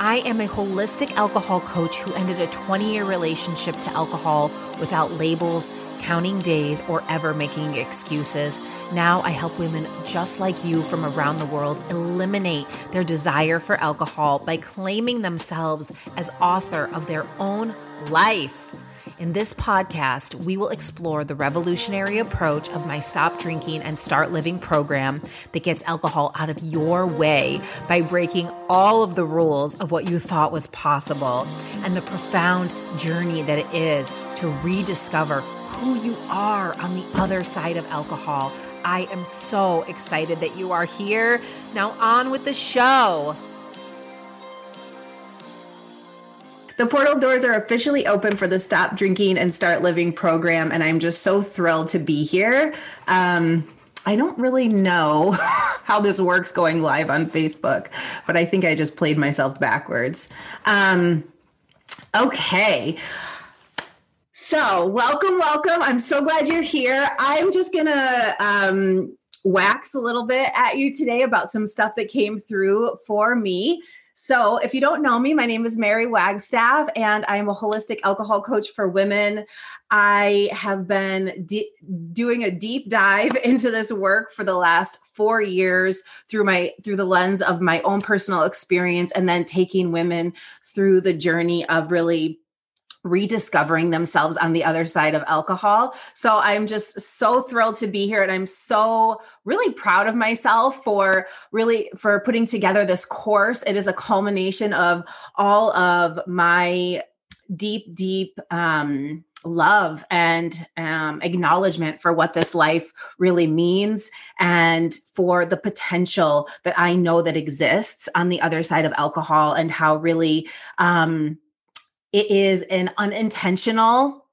I am a holistic alcohol coach who ended a 20 year relationship to alcohol without labels, counting days, or ever making excuses. Now I help women just like you from around the world eliminate their desire for alcohol by claiming themselves as author of their own life. In this podcast, we will explore the revolutionary approach of my Stop Drinking and Start Living program that gets alcohol out of your way by breaking all of the rules of what you thought was possible and the profound journey that it is to rediscover who you are on the other side of alcohol. I am so excited that you are here. Now, on with the show. The portal doors are officially open for the Stop Drinking and Start Living program, and I'm just so thrilled to be here. Um, I don't really know how this works going live on Facebook, but I think I just played myself backwards. Um, okay. So, welcome, welcome. I'm so glad you're here. I'm just going to um, wax a little bit at you today about some stuff that came through for me. So, if you don't know me, my name is Mary Wagstaff, and I am a holistic alcohol coach for women. I have been doing a deep dive into this work for the last four years through my through the lens of my own personal experience, and then taking women through the journey of really rediscovering themselves on the other side of alcohol. So I'm just so thrilled to be here and I'm so really proud of myself for really for putting together this course. It is a culmination of all of my deep deep um love and um, acknowledgement for what this life really means and for the potential that I know that exists on the other side of alcohol and how really um, it is an unintentional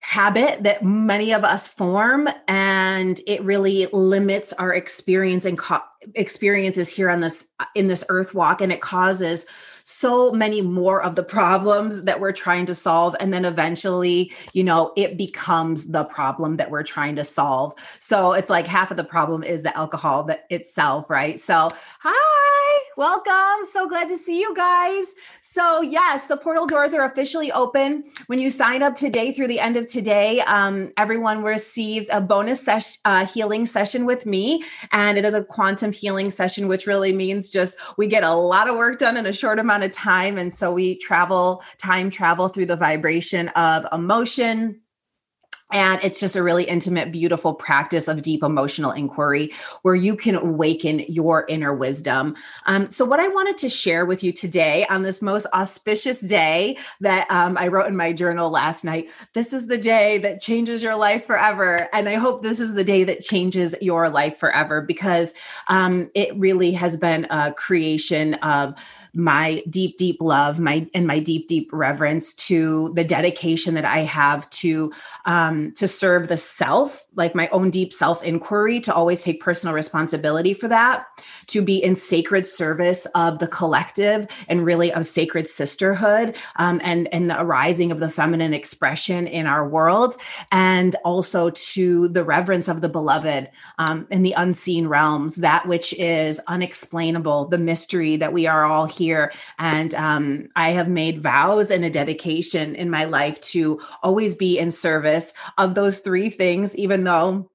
habit that many of us form and it really limits our experience and co- experiences here on this in this earth walk and it causes so many more of the problems that we're trying to solve and then eventually you know it becomes the problem that we're trying to solve so it's like half of the problem is the alcohol that itself right so hi Welcome. So glad to see you guys. So, yes, the portal doors are officially open. When you sign up today through the end of today, um, everyone receives a bonus ses- uh, healing session with me. And it is a quantum healing session, which really means just we get a lot of work done in a short amount of time. And so we travel, time travel through the vibration of emotion and it's just a really intimate, beautiful practice of deep emotional inquiry where you can awaken your inner wisdom. Um, so, what I wanted to share with you today on this most auspicious day that um, I wrote in my journal last night this is the day that changes your life forever. And I hope this is the day that changes your life forever because um, it really has been a creation of my deep, deep love, my and my deep, deep reverence to the dedication that I have to um, to serve the self, like my own deep self inquiry, to always take personal responsibility for that, to be in sacred service of the collective and really of sacred sisterhood um, and, and the arising of the feminine expression in our world, and also to the reverence of the beloved um, in the unseen realms, that which is unexplainable, the mystery that we are all here. And um, I have made vows and a dedication in my life to always be in service of those three things, even though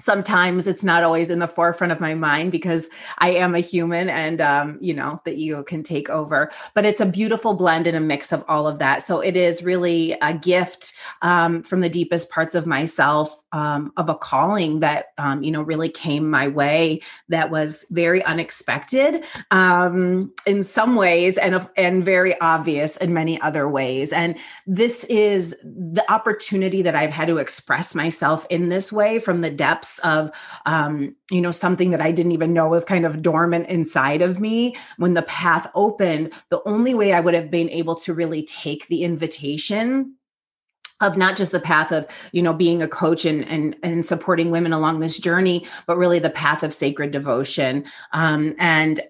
sometimes it's not always in the forefront of my mind because I am a human and, um, you know, the ego can take over. But it's a beautiful blend and a mix of all of that. So it is really a gift um, from the deepest parts of myself um, of a calling that, um, you know, really came my way that was very unexpected um, in some ways and, and very obvious in many other ways. And this is the opportunity that I've had to express myself in this way from the depths depths of um, you know something that i didn't even know was kind of dormant inside of me. When the path opened the only way i would have been able to really take the invitation of not just the path of you know being a coach and and, and supporting women along this journey but really the path of sacred devotion. Um, and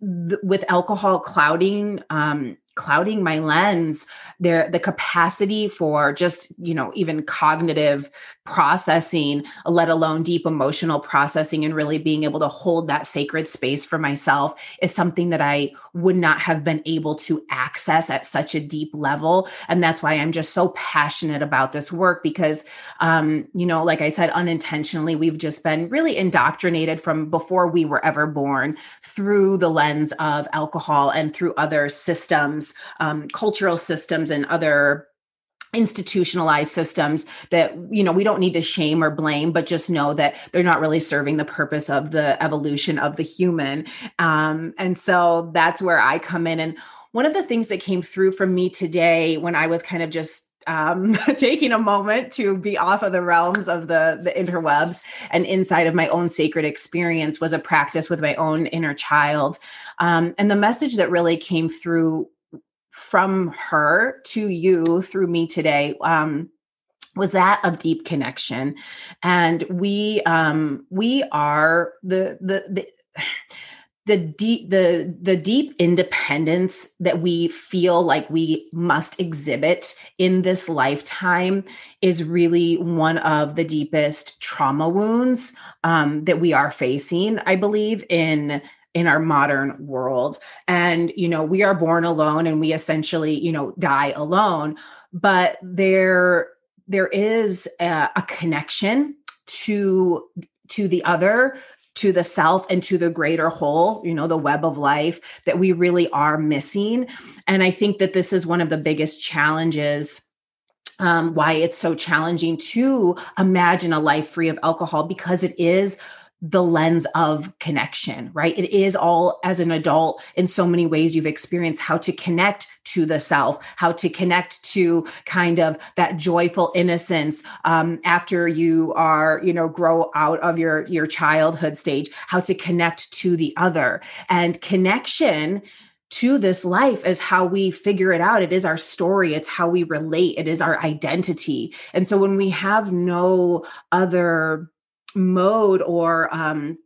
th- with alcohol clouding um, clouding my lens there the capacity for just you know even cognitive processing let alone deep emotional processing and really being able to hold that sacred space for myself is something that i would not have been able to access at such a deep level. And that's why i'm just so passionate about this work because um you know like i said unintentionally we've just been really indoctrinated from before we were ever born through the lens of alcohol and through other systems systems, um, cultural systems, and other institutionalized systems that you know we don't need to shame or blame but just know that they're not really serving the purpose of the evolution of the human. Um, and so that's where i come in. And one of the things that came through for me today when i was kind of just um, taking a moment to be off of the realms of the the interwebs and inside of my own sacred experience was a practice with my own inner child. Um, and the message that really came through from her to you through me today um, was that of deep connection. And we um we are the the the the deep the the deep independence that we feel like we must exhibit in this lifetime is really one of the deepest trauma wounds um, that we are facing i believe in in our modern world and you know we are born alone and we essentially you know die alone but there there is a, a connection to to the other to the self and to the greater whole, you know, the web of life that we really are missing. And I think that this is one of the biggest challenges um, why it's so challenging to imagine a life free of alcohol because it is the lens of connection, right? It is all as an adult in so many ways you've experienced how to connect to the self, how to connect to kind of that joyful innocence um, after you are, you know, grow out of your your childhood stage, how to connect to the other, and connection to this life is how we figure it out. It is our story. It's how we relate. It is our identity. And so when we have no other mode or um,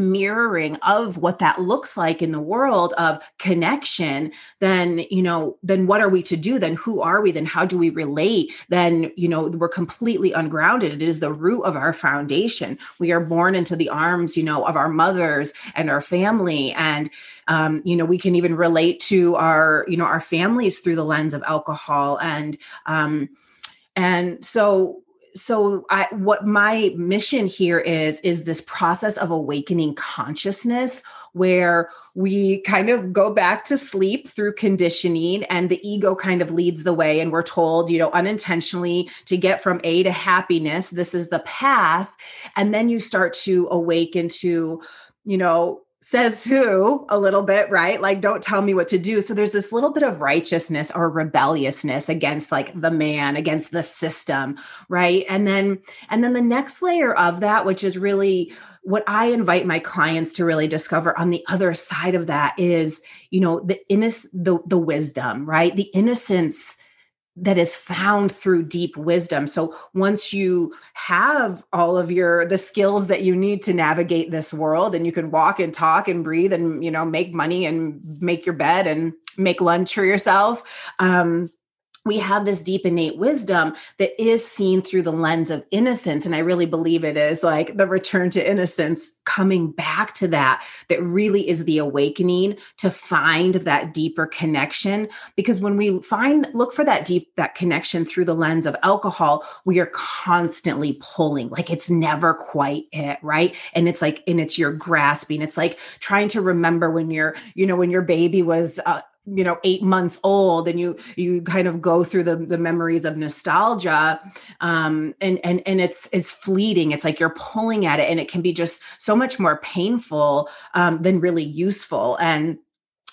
mirroring of what that looks like in the world of connection then you know then what are we to do? Then who are we? Then how do we relate? Then you know we're completely ungrounded. It is the root of our foundation. We are born into the arms you know of our mothers and our family and um, you know we can even relate to our you know our families through the lens of alcohol and um, and so so I, what my mission here is is this process of awakening consciousness where we kind of go back to sleep through conditioning and the ego kind of leads the way. And we're told you know unintentionally to get from a to happiness this is the path. And then you start to awaken to you know says who a little bit, right? Like, don't tell me what to do. So there's this little bit of righteousness or rebelliousness against like the man, against the system, right? And then, and then the next layer of that, which is really what I invite my clients to really discover on the other side of that is, you know, the innocent, the, the wisdom, right? The innocence that is found through deep wisdom. So once you have all of your the skills that you need to navigate this world and you can walk and talk and breathe and you know make money and make your bed and make lunch for yourself um we have this deep innate wisdom that is seen through the lens of innocence. And i really believe it is like the return to innocence coming back to that that really is the awakening to find that deeper connection. Because when we find look for that deep that connection through the lens of alcohol we are constantly pulling like it's never quite it right? And it's like and it's your grasping. It's like trying to remember when you're you know when your baby was uh, you know eight months old and you you kind of go through the the memories of nostalgia um and and and it's it's fleeting. It's like you're pulling at it and it can be just so much more painful um than really useful. And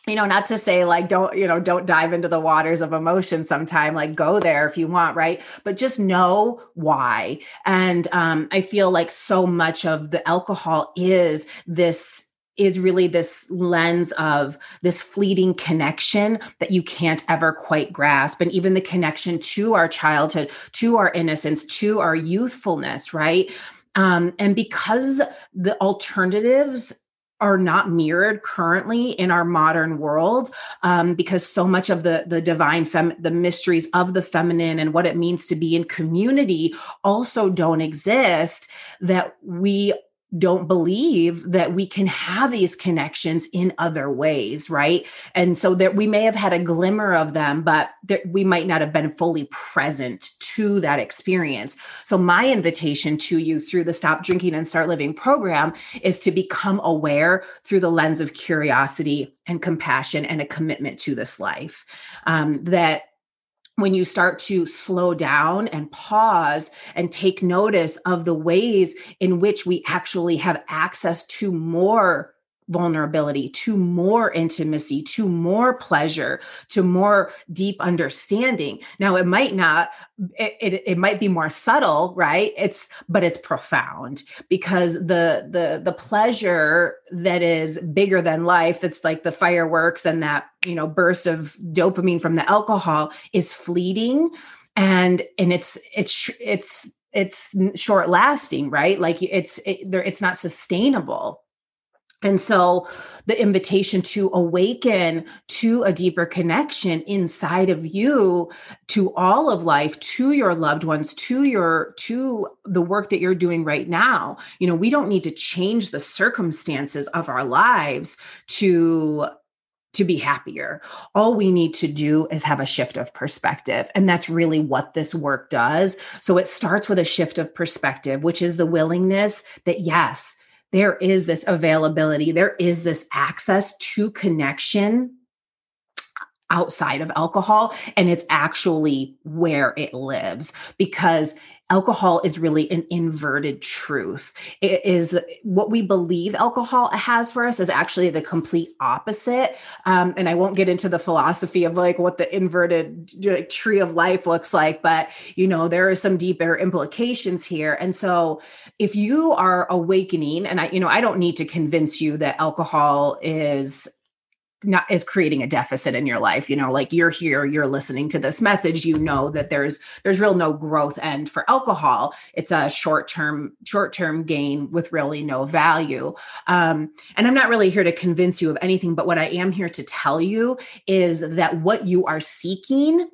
you know not to say like don't you know don't dive into the waters of emotion sometime like go there if you want right? But just know why. And um i feel like so much of the alcohol is this is really this lens of this fleeting connection that you can't ever quite grasp. And even the connection to our childhood, to our innocence, to our youthfulness, right? Um, and because the alternatives are not mirrored currently in our modern world um, because so much of the the divine fem the mysteries of the feminine and what it means to be in community also don't exist that we don't believe that we can have these connections in other ways, right? And so that we may have had a glimmer of them, but that we might not have been fully present to that experience. So, my invitation to you through the Stop Drinking and Start Living program is to become aware through the lens of curiosity and compassion and a commitment to this life. Um, that when you start to slow down and pause and take notice of the ways in which we actually have access to more vulnerability, to more intimacy, to more pleasure, to more deep understanding. Now, it might not, it, it, it, might be more subtle, right? It's, but it's profound because the, the, the pleasure that is bigger than life, it's like the fireworks and that, you know, burst of dopamine from the alcohol is fleeting. And, and it's, it's, it's, it's short lasting, right? Like it's, it, it's not sustainable and so the invitation to awaken to a deeper connection inside of you to all of life, to your loved ones, to your to the work that you're doing right now. You know, we don't need to change the circumstances of our lives to to be happier. All we need to do is have a shift of perspective. And that's really what this work does. So it starts with a shift of perspective, which is the willingness that, yes, there is this availability, there is this access to connection outside of alcohol and it's actually where it lives because alcohol is really an inverted truth. It is what we believe alcohol has for us is actually the complete opposite. Um, and i won't get into the philosophy of like what the inverted tree of life looks like but you know there are some deeper implications here. And so if you are awakening and i you know i don't need to convince you that alcohol is not is creating a deficit in your life you know like you're here you're listening to this message you know that there's there's real no growth. End for alcohol it's a short term short term gain with really no value. Um, and i'm not really here to convince you of anything but what i am here to tell you is that what you are seeking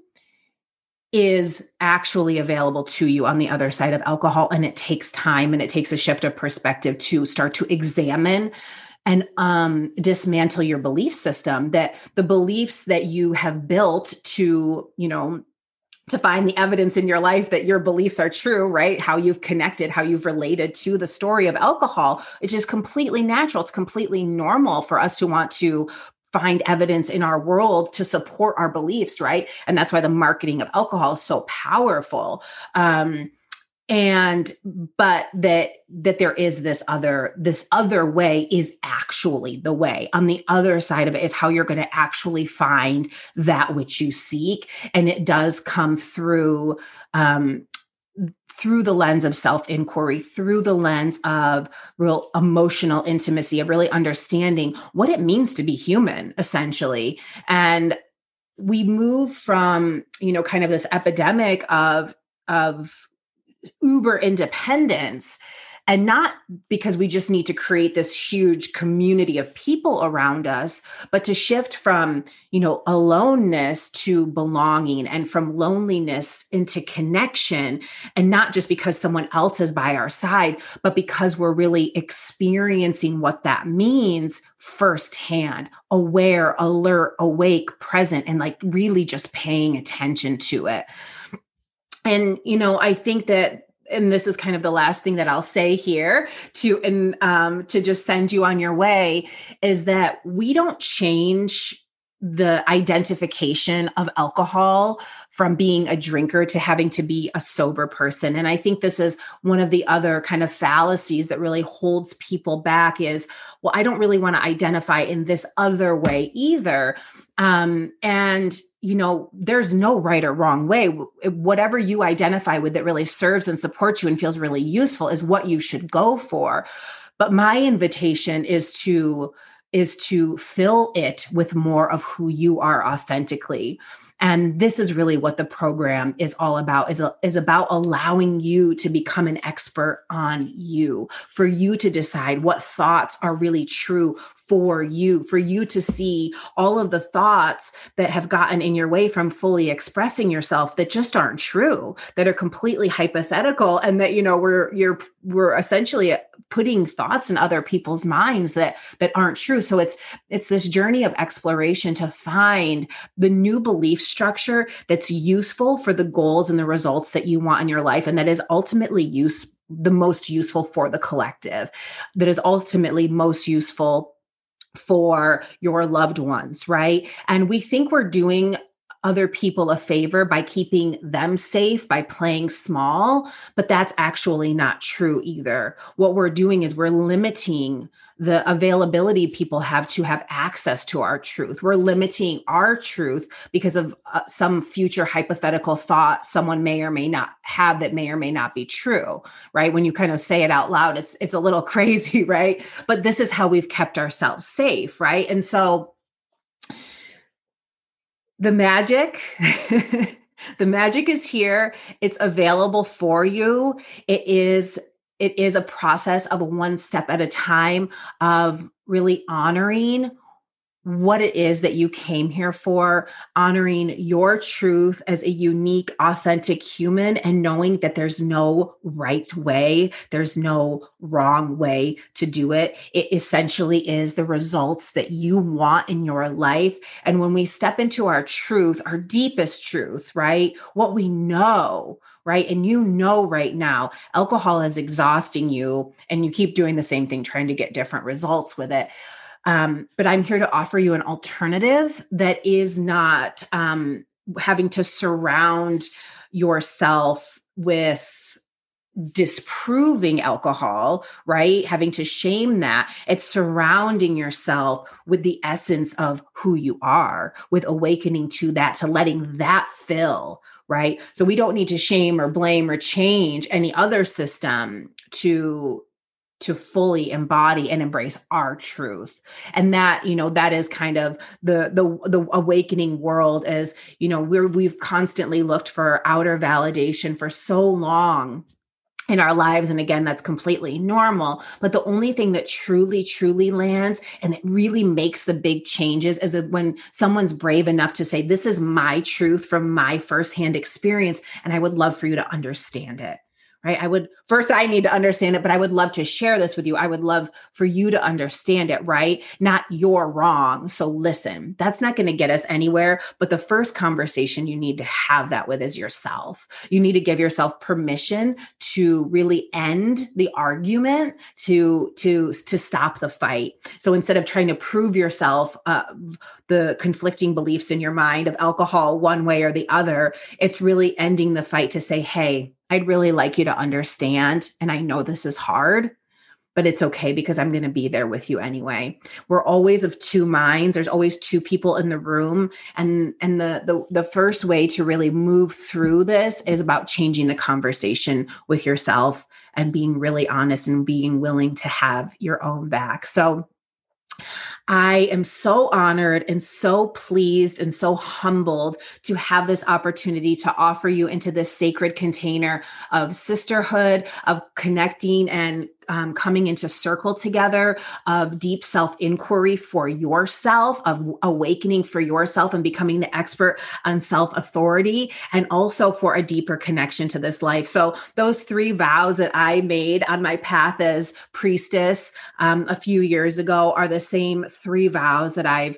is actually available to you on the other side of alcohol and it takes time and it takes a shift of perspective to start to examine and um, dismantle your belief system that the beliefs that you have built to you know to find the evidence in your life that your beliefs are true, right? How you've connected, how you've related to the story of alcohol, which is completely natural. It's completely normal for us to want to find evidence in our world to support our beliefs, right? And that's why the marketing of alcohol is so powerful. Um, and but that that there is this other this other way is actually the way on the other side of it is how you're going to actually find that which you seek and it does come through um through the lens of self inquiry, through the lens of real emotional intimacy, of really understanding what it means to be human, essentially. And we move from you know kind of this epidemic of of uber independence and not because we just need to create this huge community of people around us but to shift from you know aloneness to belonging and from loneliness into connection. And not just because someone else is by our side but because we're really experiencing what that means firsthand aware alert awake present and like really just paying attention to it and you know i think that and this is kind of the last thing that I'll say here to and um, to just send you on your way is that we don't change the identification of alcohol from being a drinker to having to be a sober person. And i think this is one of the other kind of fallacies that really holds people back is well i don't really want to identify in this other way either. Um, and you know there's no right or wrong way. Whatever you identify with that really serves and supports you and feels really useful is what you should go for. But my invitation is to is to fill it with more of who you are authentically. And this is really what the program is all about is, is about allowing you to become an expert on you for you to decide what thoughts are really true for you for you to see all of the thoughts that have gotten in your way from fully expressing yourself that just aren't true that are completely hypothetical and that you know we're you're we're essentially putting thoughts in other people's minds that that aren't true. So it's it's this journey of exploration to find the new belief structure that's useful for the goals and the results that you want in your life and that is ultimately use the most useful for the collective that is ultimately most useful for your loved ones right? And we think we're doing other people a favor by keeping them safe, by playing small, but that's actually not true either. What we're doing is we're limiting the availability people have to have access to our truth. We're limiting our truth because of uh, some future hypothetical thought someone may or may not have that may or may not be true, right? When you kind of say it out loud, it's it's a little crazy, right? But this is how we've kept ourselves safe, right? And so the magic the magic is here. It's available for you. It is it is a process of one step at a time of really honoring what it is that you came here for, honoring your truth as a unique, authentic human, and knowing that there's no right way, there's no wrong way to do it. It essentially is the results that you want in your life. And when we step into our truth, our deepest truth, right? What we know, right? And you know right now, alcohol is exhausting you, and you keep doing the same thing, trying to get different results with it um, but I'm here to offer you an alternative that is not um, having to surround yourself with disproving alcohol, right? Having to shame that. It's surrounding yourself with the essence of who you are, with awakening to that, to letting that fill, right? So we don't need to shame or blame or change any other system to to fully embody and embrace our truth. And that you know that is kind of the the the awakening world is you know we're we've constantly looked for outer validation for so long in our lives. And again that's completely normal. But the only thing that truly truly lands and that really makes the big changes is when someone's brave enough to say this is my truth from my firsthand experience and i would love for you to understand it right? I would first, I need to understand it, but I would love to share this with you. I would love for you to understand it, right? Not you're wrong. So listen, that's not going to get us anywhere. But the first conversation you need to have that with is yourself. You need to give yourself permission to really end the argument, to to to stop the fight. So instead of trying to prove yourself uh, the conflicting beliefs in your mind of alcohol one way or the other, it's really ending the fight to say, hey I'd really like you to understand. And I know this is hard, but it's okay because I'm going to be there with you anyway. We're always of two minds. There's always two people in the room. And, and the, the, the first way to really move through this is about changing the conversation with yourself and being really honest and being willing to have your own back. So I am so honored and so pleased and so humbled to have this opportunity to offer you into this sacred container of sisterhood, of connecting and um, coming into circle together of deep self inquiry for yourself, of awakening for yourself and becoming the expert on self authority, and also for a deeper connection to this life. So, those three vows that I made on my path as priestess um, a few years ago are the same three vows that I've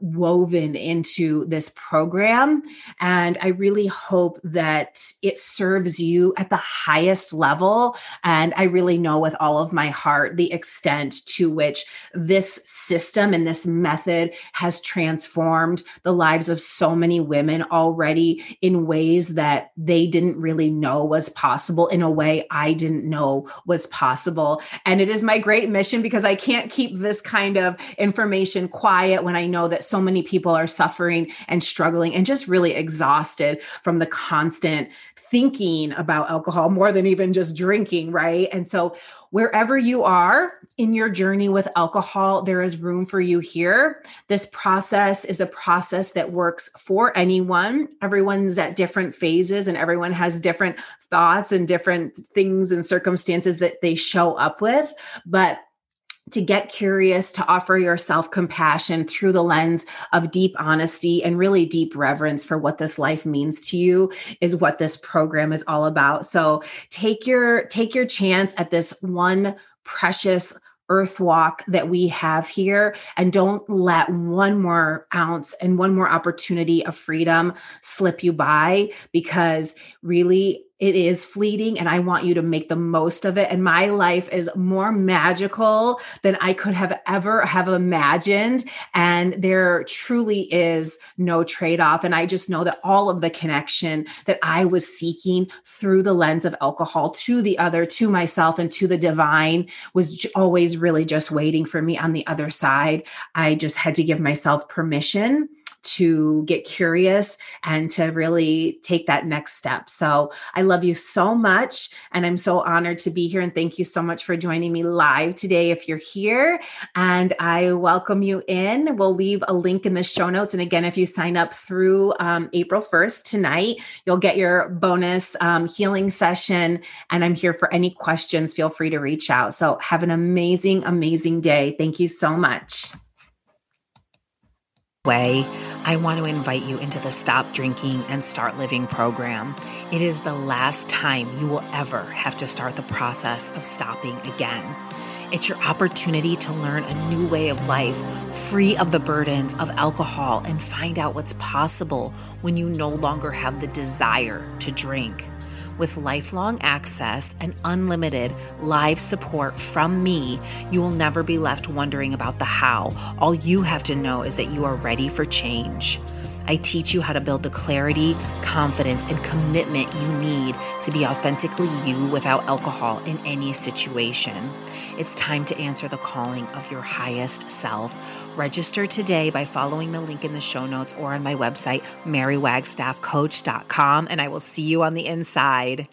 woven into this program. And I really hope that it serves you at the highest level. And I really know with all of my heart the extent to which this system and this method has transformed the lives of so many women already in ways that they didn't really know was possible, in a way I didn't know was possible. And it is my great mission because I can't keep this kind of information quiet when I know that so many people are suffering and struggling and just really exhausted from the constant thinking about alcohol more than even just drinking, right? And so, wherever you are in your journey with alcohol, there is room for you here. This process is a process that works for anyone. Everyone's at different phases and everyone has different thoughts and different things and circumstances that they show up with. But to get curious, to offer yourself compassion through the lens of deep honesty and really deep reverence for what this life means to you is what this program is all about. So take your take your chance at this one precious earth walk that we have here and don't let one more ounce and one more opportunity of freedom slip you by because really it is fleeting and I want you to make the most of it. And my life is more magical than I could have ever have imagined. And there truly is no trade-off. And I just know that all of the connection that I was seeking through the lens of alcohol to the other, to myself, and to the divine was always really just waiting for me on the other side. I just had to give myself permission to get curious and to really take that next step. So I love you so much. And I'm so honored to be here. And thank you so much for joining me live today if you're here. And I welcome you in. We'll leave a link in the show notes. And again, if you sign up through um, April 1st tonight, you'll get your bonus um, healing session. And I'm here for any questions. Feel free to reach out. So have an amazing, amazing day. Thank you so much way, I want to invite you into the Stop Drinking and Start Living program. It is the last time you will ever have to start the process of stopping again. It's your opportunity to learn a new way of life, free of the burdens of alcohol, and find out what's possible when you no longer have the desire to drink with lifelong access and unlimited live support from me, you will never be left wondering about the how. All you have to know is that you are ready for change. I teach you how to build the clarity, confidence, and commitment you need to be authentically you without alcohol in any situation. It's time to answer the calling of your highest self. Register today by following the link in the show notes or on my website, marywagstaffcoach.com, and I will see you on the inside.